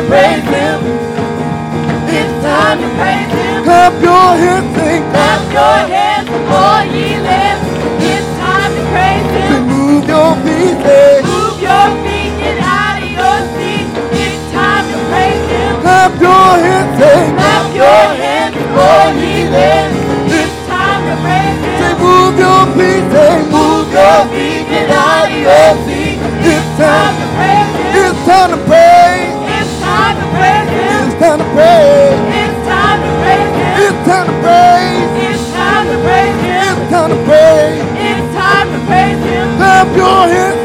to praise Him. It's time to praise Him. Clap your hands, sing. Clap your hands, all ye lands. It's time to praise Say, Him. move your feet, say. Move your feet, get out of your seat. It's time to praise Him. Clap your hands, say. Clap your hands, all ye lands. It's time to praise Say, Him. move your feet, say. Move your feet, get out of your seat. It's Time Him. Clap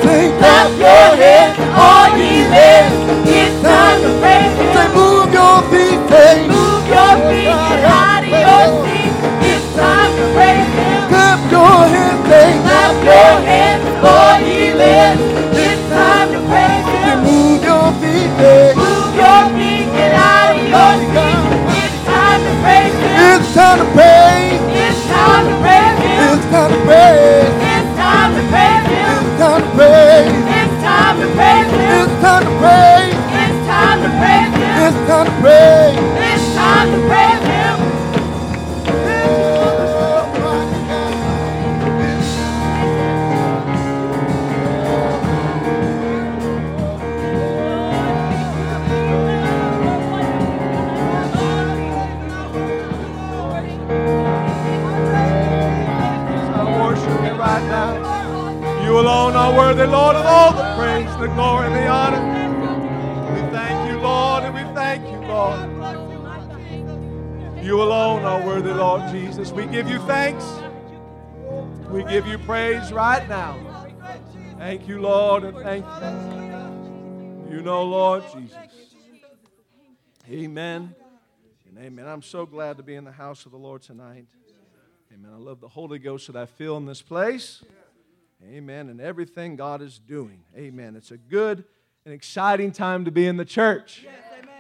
now. You alone are worthy, Lord, of all the praise, the glory, and the honor. We thank you, Lord, and we thank you, Lord. You alone are worthy, Lord Jesus. We give you thanks. We give you praise right now. Thank you, Lord, and thank you. You know, Lord Jesus. Amen and amen. I'm so glad to be in the house of the Lord tonight. Amen. I love the Holy Ghost that I feel in this place. Amen. And everything God is doing. Amen. It's a good and exciting time to be in the church.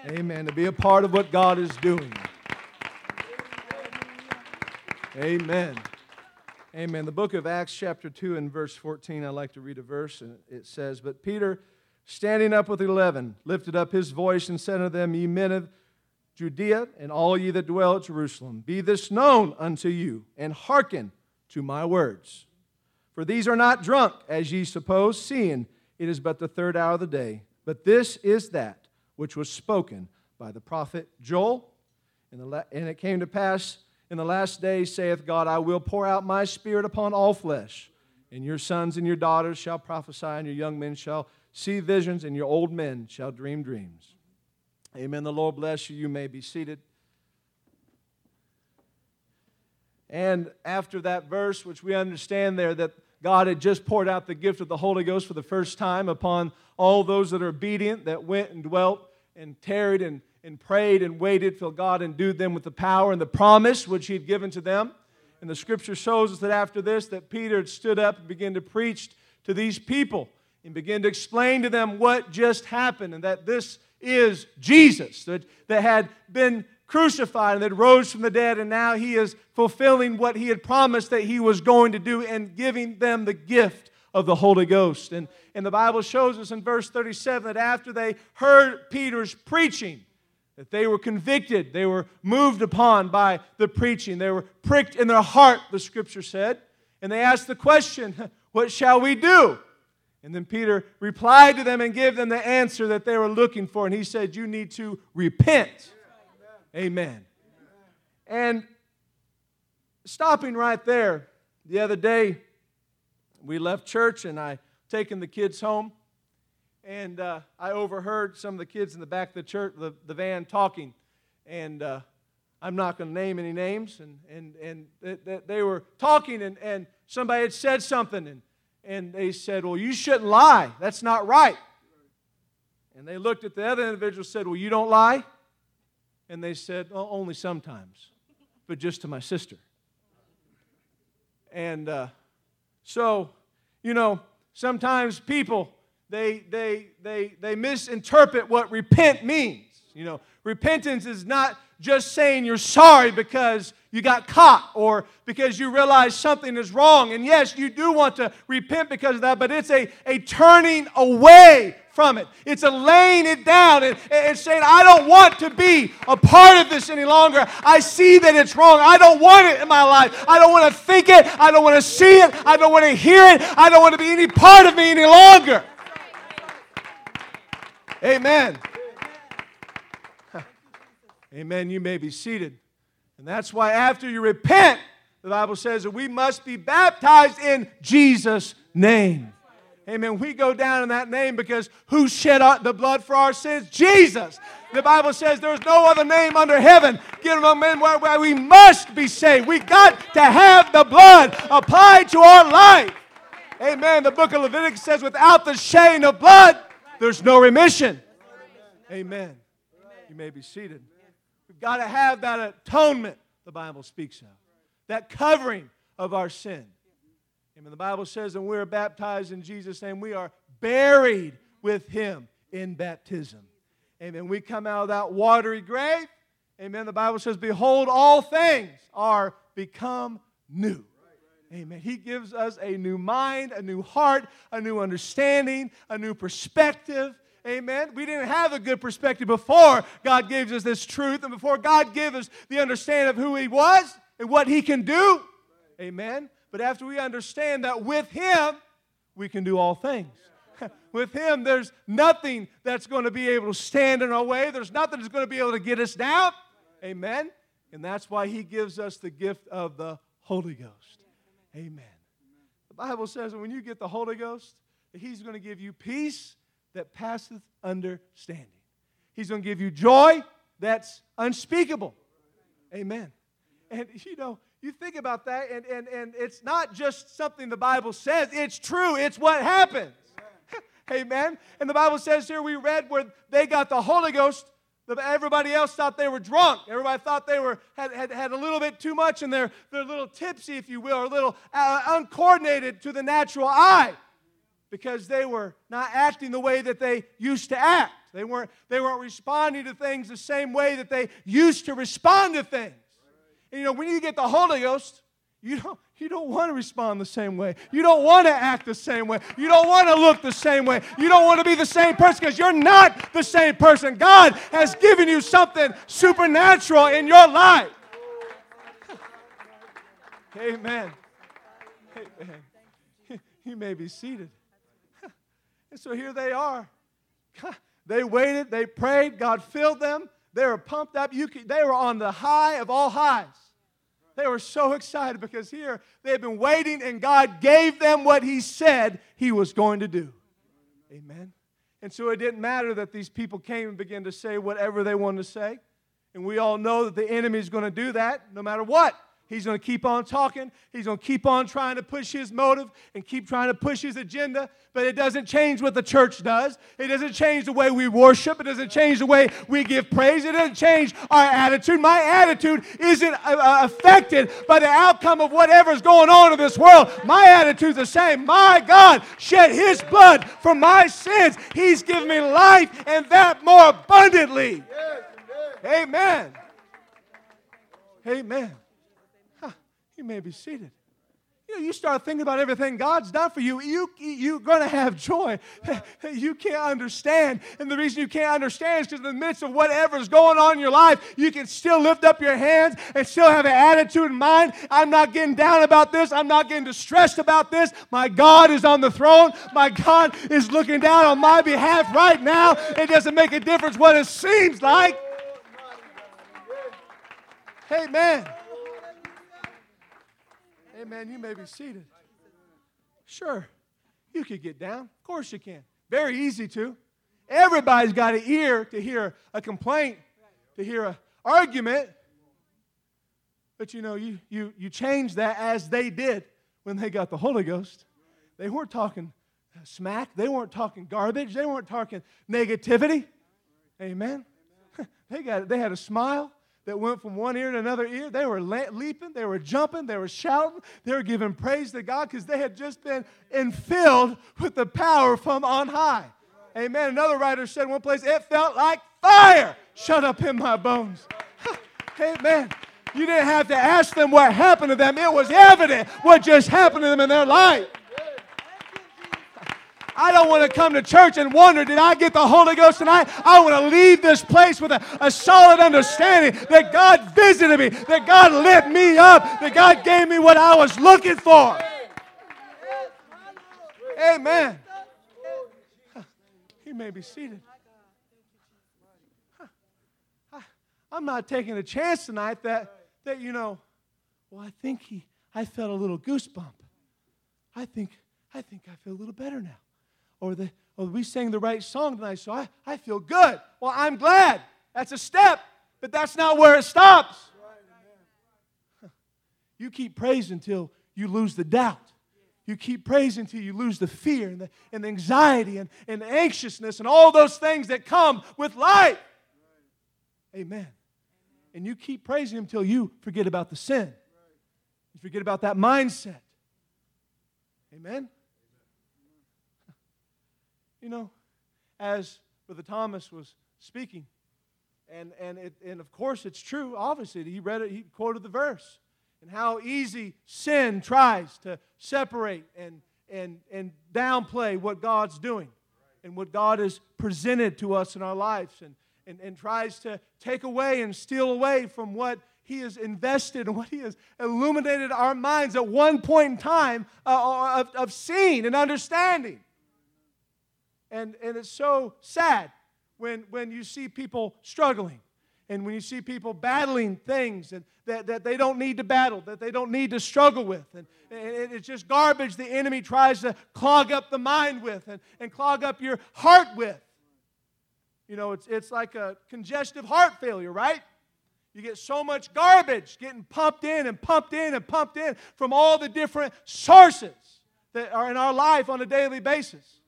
amen. To be a part of what God is doing. Amen. Amen. The book of Acts, chapter 2, and verse 14, I like to read a verse, and it says, But Peter, standing up with the eleven, lifted up his voice and said unto them, Ye men of Judea, and all ye that dwell at Jerusalem, be this known unto you, and hearken to my words. For these are not drunk, as ye suppose, seeing it is but the third hour of the day. But this is that which was spoken by the prophet Joel. And, it came to pass in the last days, saith God, I will pour out my spirit upon all flesh. And your sons and your daughters shall prophesy, and your young men shall see visions, and your old men shall dream dreams. Amen. The Lord bless you. You may be seated. And after that verse, which we understand there, that God had just poured out the gift of the Holy Ghost for the first time upon all those that are obedient, that went and dwelt and tarried and, and prayed and waited till God endued them with the power and the promise which He had given to them. And the scripture shows us that after this, that Peter had stood up and began to preach to these people and began to explain to them what just happened and that this is Jesus that, that had been crucified and that rose from the dead, and now he is fulfilling what he had promised that he was going to do and giving them the gift of the Holy Ghost. And, and the Bible shows us in verse 37 that after they heard Peter's preaching, that they were convicted, they were moved upon by the preaching, they were pricked in their heart, the scripture said, and they asked the question, What shall we do? And then Peter replied to them and gave them the answer that they were looking for. And he said, You need to repent. Amen. And stopping right there, the other day, we left church and I taken the kids home. And uh, I overheard some of the kids in the back of the church, the, the van, talking. And uh, I'm not going to name any names. And, and, and they, they- were talking, and, and somebody had said something. And, and they said, Well, you shouldn't lie. That's not right. And they looked at the other individual and said, Well, you don't lie? And they said, Only sometimes, but just to my sister. And uh, so, you know, sometimes people they they they they misinterpret what repent means. You know, repentance is not just saying you're sorry because you got caught or because you realize something is wrong. And yes, you do want to repent because of that, but it's a, a turning away from it. It's a laying it down and, and saying, I don't want to be a part of this any longer. I see that it's wrong. I don't want it in my life. I don't want to think it. I don't want to see it. I don't want to hear it. I don't want to be any part of me any longer. Amen. Amen. You may be seated. And that's why after you repent, the Bible says that we must be baptized in Jesus' name. Amen. We go down in that name because who shed the blood for our sins? Jesus. The Bible says there's no other name under heaven given among men where we must be saved. We got to have the blood applied to our life. Amen. The book of Leviticus says, without the shedding of blood, there's no remission. Amen. You may be seated. We've got to have that atonement the Bible speaks of, that covering of our sin. Amen. The Bible says, when we are baptized in Jesus' name, we are buried with Him in baptism. Amen. We come out of that watery grave. Amen. The Bible says, Behold, all things are become new. Amen. He gives us a new mind, a new heart, a new understanding, a new perspective. Amen. We didn't have a good perspective before God gives us this truth and before God gave us the understanding of who He was and what He can do. Amen. But after we understand that with Him, we can do all things. with Him, there's nothing that's going to be able to stand in our way, there's nothing that's going to be able to get us down. Amen. And that's why He gives us the gift of the Holy Ghost. Amen. The Bible says that when you get the Holy Ghost, He's going to give you peace that passeth understanding. He's going to give you joy that's unspeakable. Amen. And you know, you think about that, and, and, and it's not just something the Bible says, it's true, it's what happens. Amen. And the Bible says here, we read where they got the Holy Ghost. Everybody else thought they were drunk. Everybody thought they were had, had, had a little bit too much, and they're, a little tipsy, if you will, or a little uh, uncoordinated to the natural eye because they were not acting the way that they used to act. They weren't, they weren't responding to things the same way that they used to respond to things. And, you know, when you get the Holy Ghost, you don't, you don't want to respond the same way. You don't want to act the same way. You don't want to look the same way. You don't want to be the same person because you're not the same person. God has given you something supernatural in your life. Amen. Amen. You may be seated. And so here they are. They waited, they prayed, God filled them. They were pumped up. Could, they were on the high of all highs. They were so excited because here they had been waiting and God gave them what He said He was going to do. Amen. And so it didn't matter that these people came and began to say whatever they wanted to say. And we all know that the enemy is going to do that no matter what. He's going to keep on talking. He's going to keep on trying to push his motive and keep trying to push his agenda. But it doesn't change what the church does. It doesn't change the way we worship. It doesn't change the way we give praise. It doesn't change our attitude. My attitude isn't uh, uh affected by the outcome of whatever's going on in this world. My attitude's the same. My God shed his blood for my sins. He's given me life and that more abundantly. Amen. Amen. You may be seated. You know, you start thinking about everything God's done for you, you, you're going to have joy. You can't understand. And the reason you can't understand is because in the midst of whatever's going on in your life, you can still lift up your hands and still have an attitude in mind. I'm not getting down about this. I'm not getting distressed about this. My God is on the throne. My God is looking down on my behalf right now. It doesn't make a difference what it seems like. Amen. Amen. You may be seated. Sure, you could get down. Of course you can. Very easy to. Everybody's got an ear to hear a complaint, to hear an argument. But you know, you, you, you change that as they did when they got the Holy Ghost. They weren't talking smack, they weren't talking garbage, they weren't talking negativity. Amen. They, got, they had a smile, that went from one ear to another ear. They were le- leaping, they were jumping, they were shouting, they were giving praise to God because they had just been infilled with the power from on high. Amen. Another writer said one place, it felt like fire shut up in my bones. Amen. You didn't have to ask them what happened to them. It was evident what just happened to them in their life. I don't want to come to church and wonder, did I get the Holy Ghost tonight? I want to leave this place with a, a solid understanding that God visited me, that God lit me up, that God gave me what I was looking for. Amen. He may be seated. I'm not taking a chance tonight that, that you know, well, I think he, I felt a little goosebump. I think, I think I feel a little better now or, the, or we sang the right song tonight, so I, I feel good. Well, I'm glad. That's a step, but that's not where it stops. You keep praising until you lose the doubt. You keep praising until you lose the fear and the, and the anxiety and, and the anxiousness and all those things that come with life. Amen. And you keep praising Him until you forget about the sin. You forget about that mindset. Amen. You know, as Brother Thomas was speaking, and, and, it, and of course it's true, obviously, he read it, he quoted the verse, and how easy sin tries to separate and, and, and downplay what God's doing and what God has presented to us in our lives and, and, and tries to take away and steal away from what he has invested and what he has illuminated our minds at one point in time uh, of, of seeing and understanding. And, and it's so sad when, when you see people struggling and when you see people battling things and that, that they don't need to battle, that they don't need to struggle with. And, and it's just garbage the enemy tries to clog up the mind with and, and clog up your heart with. You know, it's, it's like a congestive heart failure, right? You get so much garbage getting pumped in and pumped in and pumped in from all the different sources that are in our life on a daily basis.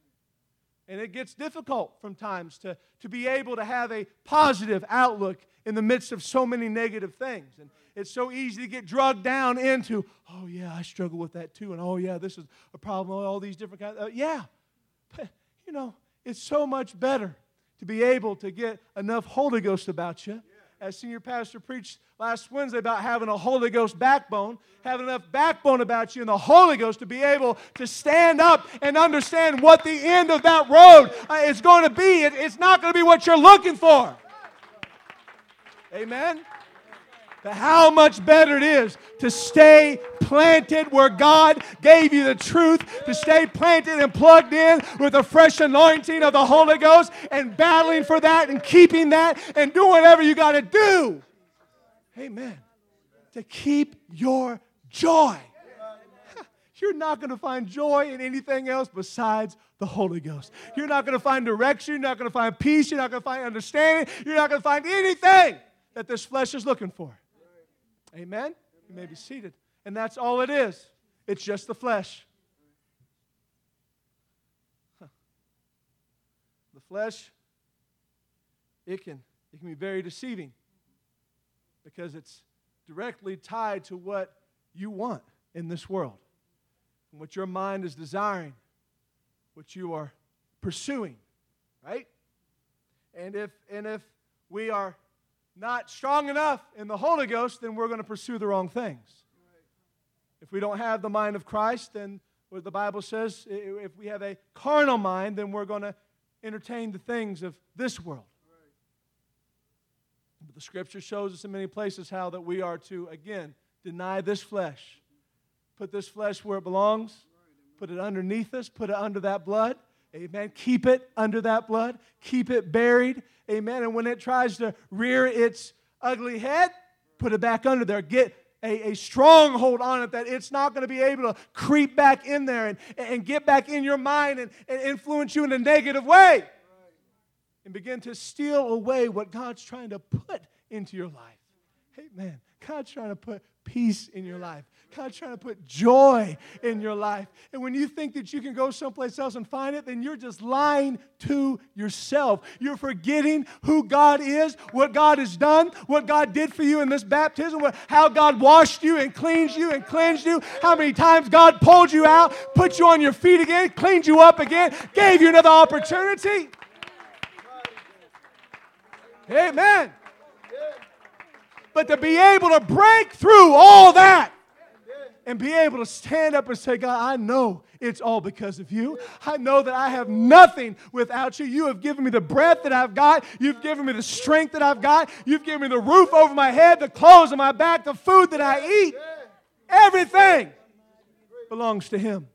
And it gets difficult from times to, to be able to have a positive outlook in the midst of so many negative things. And it's so easy to get drugged down into, oh, yeah, I struggle with that too. And oh, yeah, this is a problem. All these different kinds. Uh, yeah. But, you know, it's so much better to be able to get enough Holy Ghost about you as senior pastor preached last Wednesday about having a Holy Ghost backbone, having enough backbone about you and the Holy Ghost to be able to stand up and understand what the end of that road uh, is going to be. It's not going to be what you're looking for. Amen how much better it is to stay planted where God gave you the truth, to stay planted and plugged in with a fresh anointing of the Holy Ghost and battling for that and keeping that and doing whatever you got to do. Amen. To keep your joy. You're not going to find joy in anything else besides the Holy Ghost. You're not going to find direction. You're not going to find peace. You're not going to find understanding. You're not going to find anything that this flesh is looking for. Amen? You may be seated. And that's all it is. It's just the flesh. Huh. The flesh, it can, it can be very deceiving because it's directly tied to what you want in this world and what your mind is desiring, what you are pursuing, right? And if, and if we are not strong enough in the Holy Ghost, then we're going to pursue the wrong things. If we don't have the mind of Christ, then what the Bible says, if we have a carnal mind, then we're going to entertain the things of this world. But the scripture shows us in many places how that we are to, again, deny this flesh, put this flesh where it belongs, put it underneath us, put it under that blood. Amen. Keep it under that blood, keep it buried Amen. And when it tries to rear its ugly head, put it back under there. Get a, a stronghold on it that it's not going to be able to creep back in there and, and get back in your mind and, and influence you in a negative way. And begin to steal away what God's trying to put into your life. Amen. God's trying to put peace in your life. God's trying to put joy in your life. And when you think that you can go someplace else and find it, then you're just lying to yourself. You're forgetting who God is, what God has done, what God did for you in this baptism, how God washed you and cleansed you and cleansed you, how many times God pulled you out, put you on your feet again, cleaned you up again, gave you another opportunity. Amen. But to be able to break through all that and be able to stand up and say, God, I know it's all because of you. I know that I have nothing without you. You have given me the breath that I've got. You've given me the strength that I've got. You've given me the roof over my head, the clothes on my back, the food that I eat. Everything belongs to Him.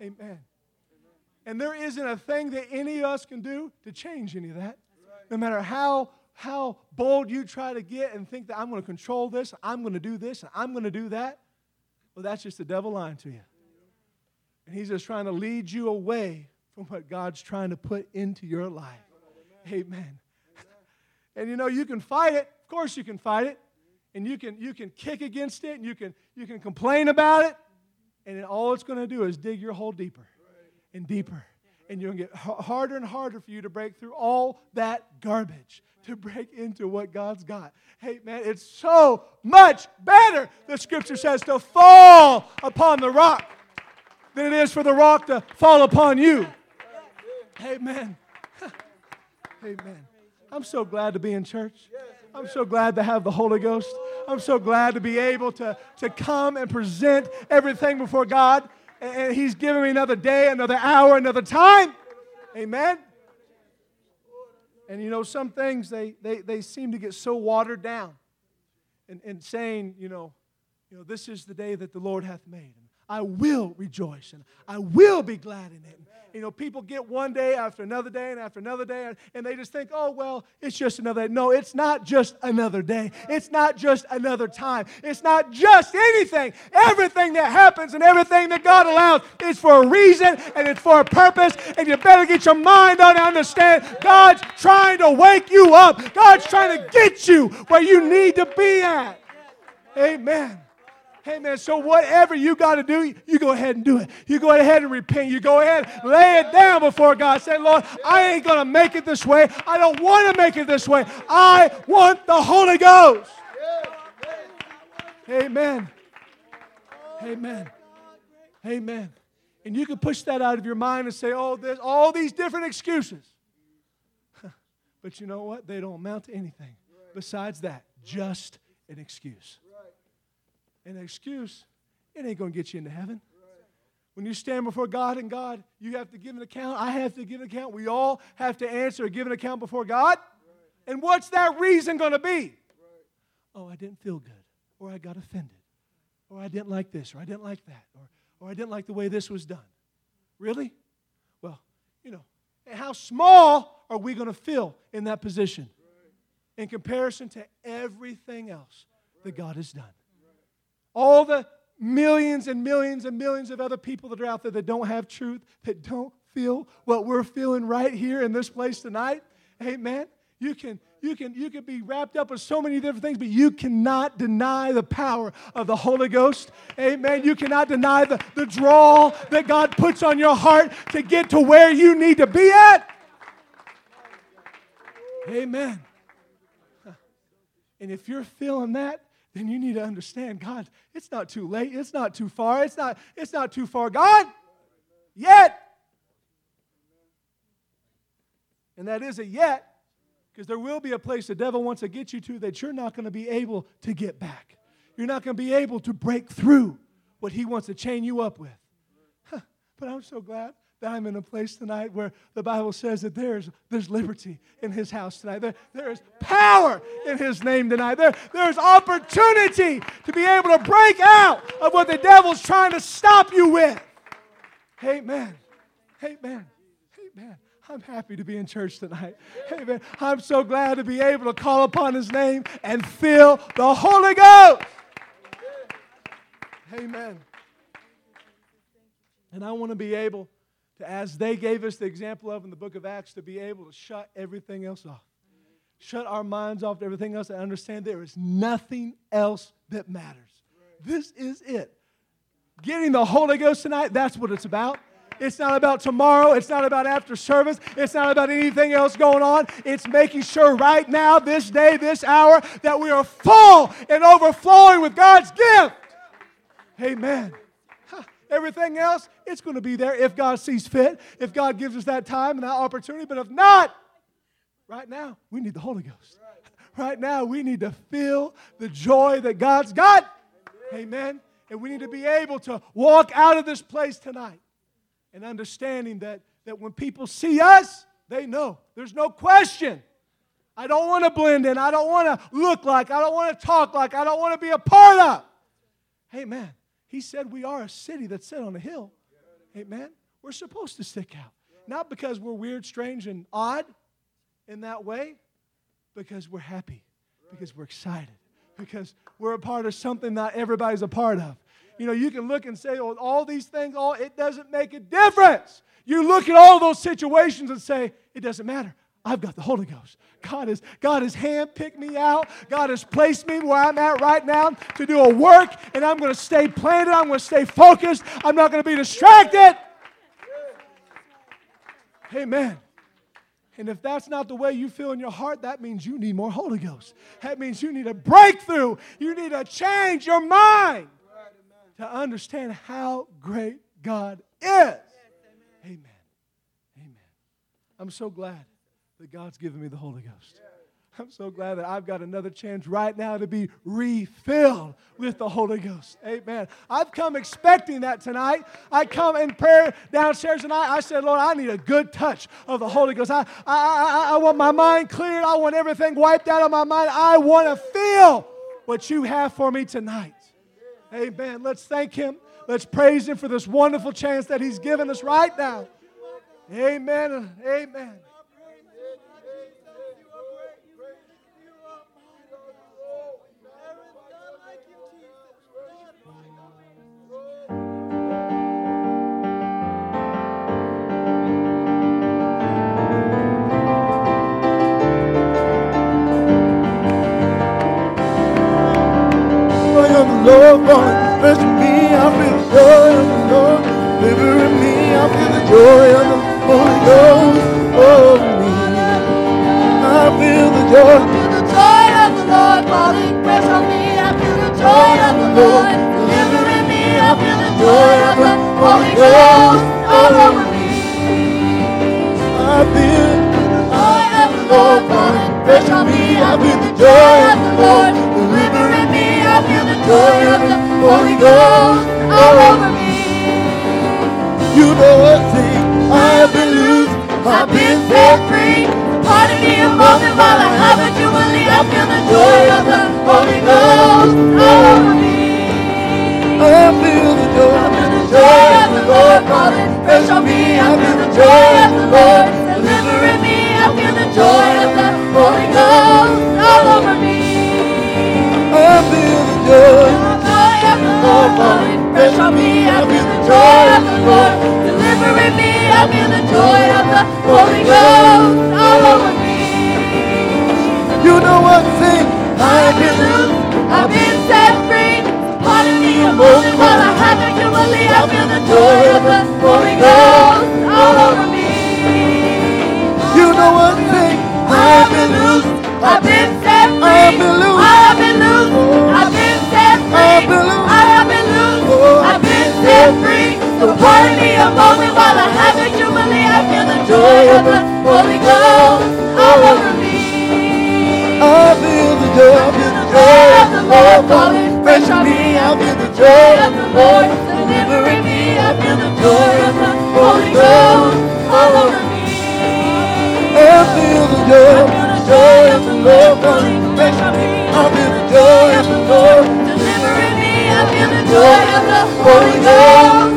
Amen. And there isn't a thing that any of us can do to change any of that. No matter how how bold you try to get and think that I'm going to control this, I'm going to do this, and I'm going to do that, well, that's just the devil lying to you. And he's just trying to lead you away from what God's trying to put into your life. Amen. And you know, you can fight it. Of course, you can fight it. And you can, you can kick against it, and you can, you can complain about it. And all it's going to do is dig your hole deeper and deeper and to get harder and harder for you to break through all that garbage to break into what God's got. Hey, man, it's so much better, the scripture says, to fall upon the rock than it is for the rock to fall upon you. Amen. Amen. I'm so glad to be in church. I'm so glad to have the Holy Ghost. I'm so glad to be able to, to come and present everything before God and He's given me another day, another hour, another time. Amen. And you know, some things they, they, they seem to get so watered down and, and saying, you know, you know, this is the day that the Lord hath made. I will rejoice and I will be glad in it. You know, people get one day after another day and after another day, and they just think, oh, well, it's just another day. No, it's not just another day. It's not just another time. It's not just anything. Everything that happens and everything that God allows is for a reason and it's for a purpose, and you better get your mind on it understand God's trying to wake you up. God's trying to get you where you need to be at. Amen. Hey man, so whatever you got to do, you go ahead and do it. You go ahead and repent. You go ahead, lay it down before God. Say, Lord, I ain't going to make it this way. I don't want to make it this way. I want the Holy Ghost. Amen. Amen. Amen. And you can push that out of your mind and say, oh, there's all these different excuses. but you know what? They don't amount to anything besides that, just an excuse an excuse, it ain't going to get you into heaven. When you stand before God and God, you have to give an account. I have to give an account. We all have to answer or give an account before God. And what's that reason going to be? Oh, I didn't feel good, or I got offended, or I didn't like this, or I didn't like that, or, or I didn't like the way this was done. Really? Well, you know, how small are we going to feel in that position in comparison to everything else that God has done? All the millions and millions and millions of other people that are out there that don't have truth, that don't feel what we're feeling right here in this place tonight. Amen. You can you can you can be wrapped up with so many different things, but you cannot deny the power of the Holy Ghost. Amen. You cannot deny the, the draw that God puts on your heart to get to where you need to be at. Amen. And if you're feeling that, then you need to understand God, it's not too late. It's not too far. It's not, it's not too far God yet. And that is a yet, because there will be a place the devil wants to get you to that you're not going to be able to get back. You're not going to be able to break through what he wants to chain you up with. Huh, but I'm so glad that I'm in a place tonight where the Bible says that there's, there's liberty in his house tonight. There, there is power in his name tonight. There, there's opportunity to be able to break out of what the devil's trying to stop you with. Amen. Amen. Amen. I'm happy to be in church tonight. Amen. I'm so glad to be able to call upon his name and feel the Holy Ghost. Amen. And I want to be able to, as they gave us the example of in the book of Acts, to be able to shut everything else off. Shut our minds off to everything else and understand there is nothing else that matters. This is it. Getting the Holy Ghost tonight, that's what it's about. It's not about tomorrow. It's not about after service. It's not about anything else going on. It's making sure right now, this day, this hour, that we are full and overflowing with God's gift. Amen. Everything else, it's going to be there if God sees fit, if God gives us that time and that opportunity. But if not, right now, we need the Holy Ghost. Right now, we need to feel the joy that God's got. Amen. And we need to be able to walk out of this place tonight and understanding that, that when people see us, they know. There's no question. I don't want to blend in. I don't want to look like. I don't want to talk like. I don't want to be a part of. Man, he said we are a city that's set on a hill. Amen. We're supposed to stick out. Not because we're weird, strange, and odd in that way, because we're happy, because we're excited, because we're a part of something not everybody's a part of. You know, you can look and say, oh, all these things, all it doesn't make a difference. You look at all those situations and say, it doesn't matter. I've got the Holy Ghost. God has, God has handpicked me out. God has placed me where I'm at right now to do a work, and I'm going to stay planted. I'm going to stay focused. I'm not going to be distracted. Amen. And if that's not the way you feel in your heart, that means you need more Holy Ghost. That means you need a breakthrough. You need to change your mind to understand how great God is. Amen. Amen. I'm so glad that God's given me the Holy Ghost. I'm so glad that I've got another chance right now to be refilled with the Holy Ghost. Amen. I've come expecting that tonight. I come in prayer downstairs tonight. I said, Lord, I need a good touch of the Holy Ghost. I, I, I, I want my mind cleared. I want everything wiped out of my mind. I want to feel what you have for me tonight. Amen. Let's thank Him. Let's praise Him for this wonderful chance that He's given us right now. Amen. Amen. Lord, blessing me. I feel the joy of the Lord. Delivering me, I feel the joy of the Holy Ghost over me. I feel the joy. I feel the joy of the Lord falling fresh on me. I feel the joy of the Lord delivering me. I feel the joy of the Holy Ghost all over me. I feel The joy of the Lord falling fresh on me. I feel the joy of the Lord. I feel the joy of the Holy Ghost all over me. You know what thing I have been loose. I've been set free. Pardon me a moment while I have a jubilee. I feel the joy of the Holy Ghost all over me. I feel the joy. I feel the joy of the Lord falling fresh on me. I feel the joy of the Lord delivering me. I feel the joy of the Holy Ghost joy. Of the Lord falling fresh on me. Oh, oh. I feel the joy of the Lord delivering me. I feel the joy of the Holy Ghost all over me. You know what thing I I've been loose. I've been set free. Pardon me moment while I have a jubilee. I feel the joy of the Holy Ghost all over me. You know what thing I I have have been loose, I've been joy of the Holy Ghost all over me. I feel the joy. I feel the joy of the Lord falling fresh on me. I feel the joy of the Lord delivering me. I feel the joy of the Holy Ghost all over me. I feel the joy. I feel the joy of the Lord falling fresh on me. I feel the joy of the Lord. delivering me. I feel the joy of the Holy Ghost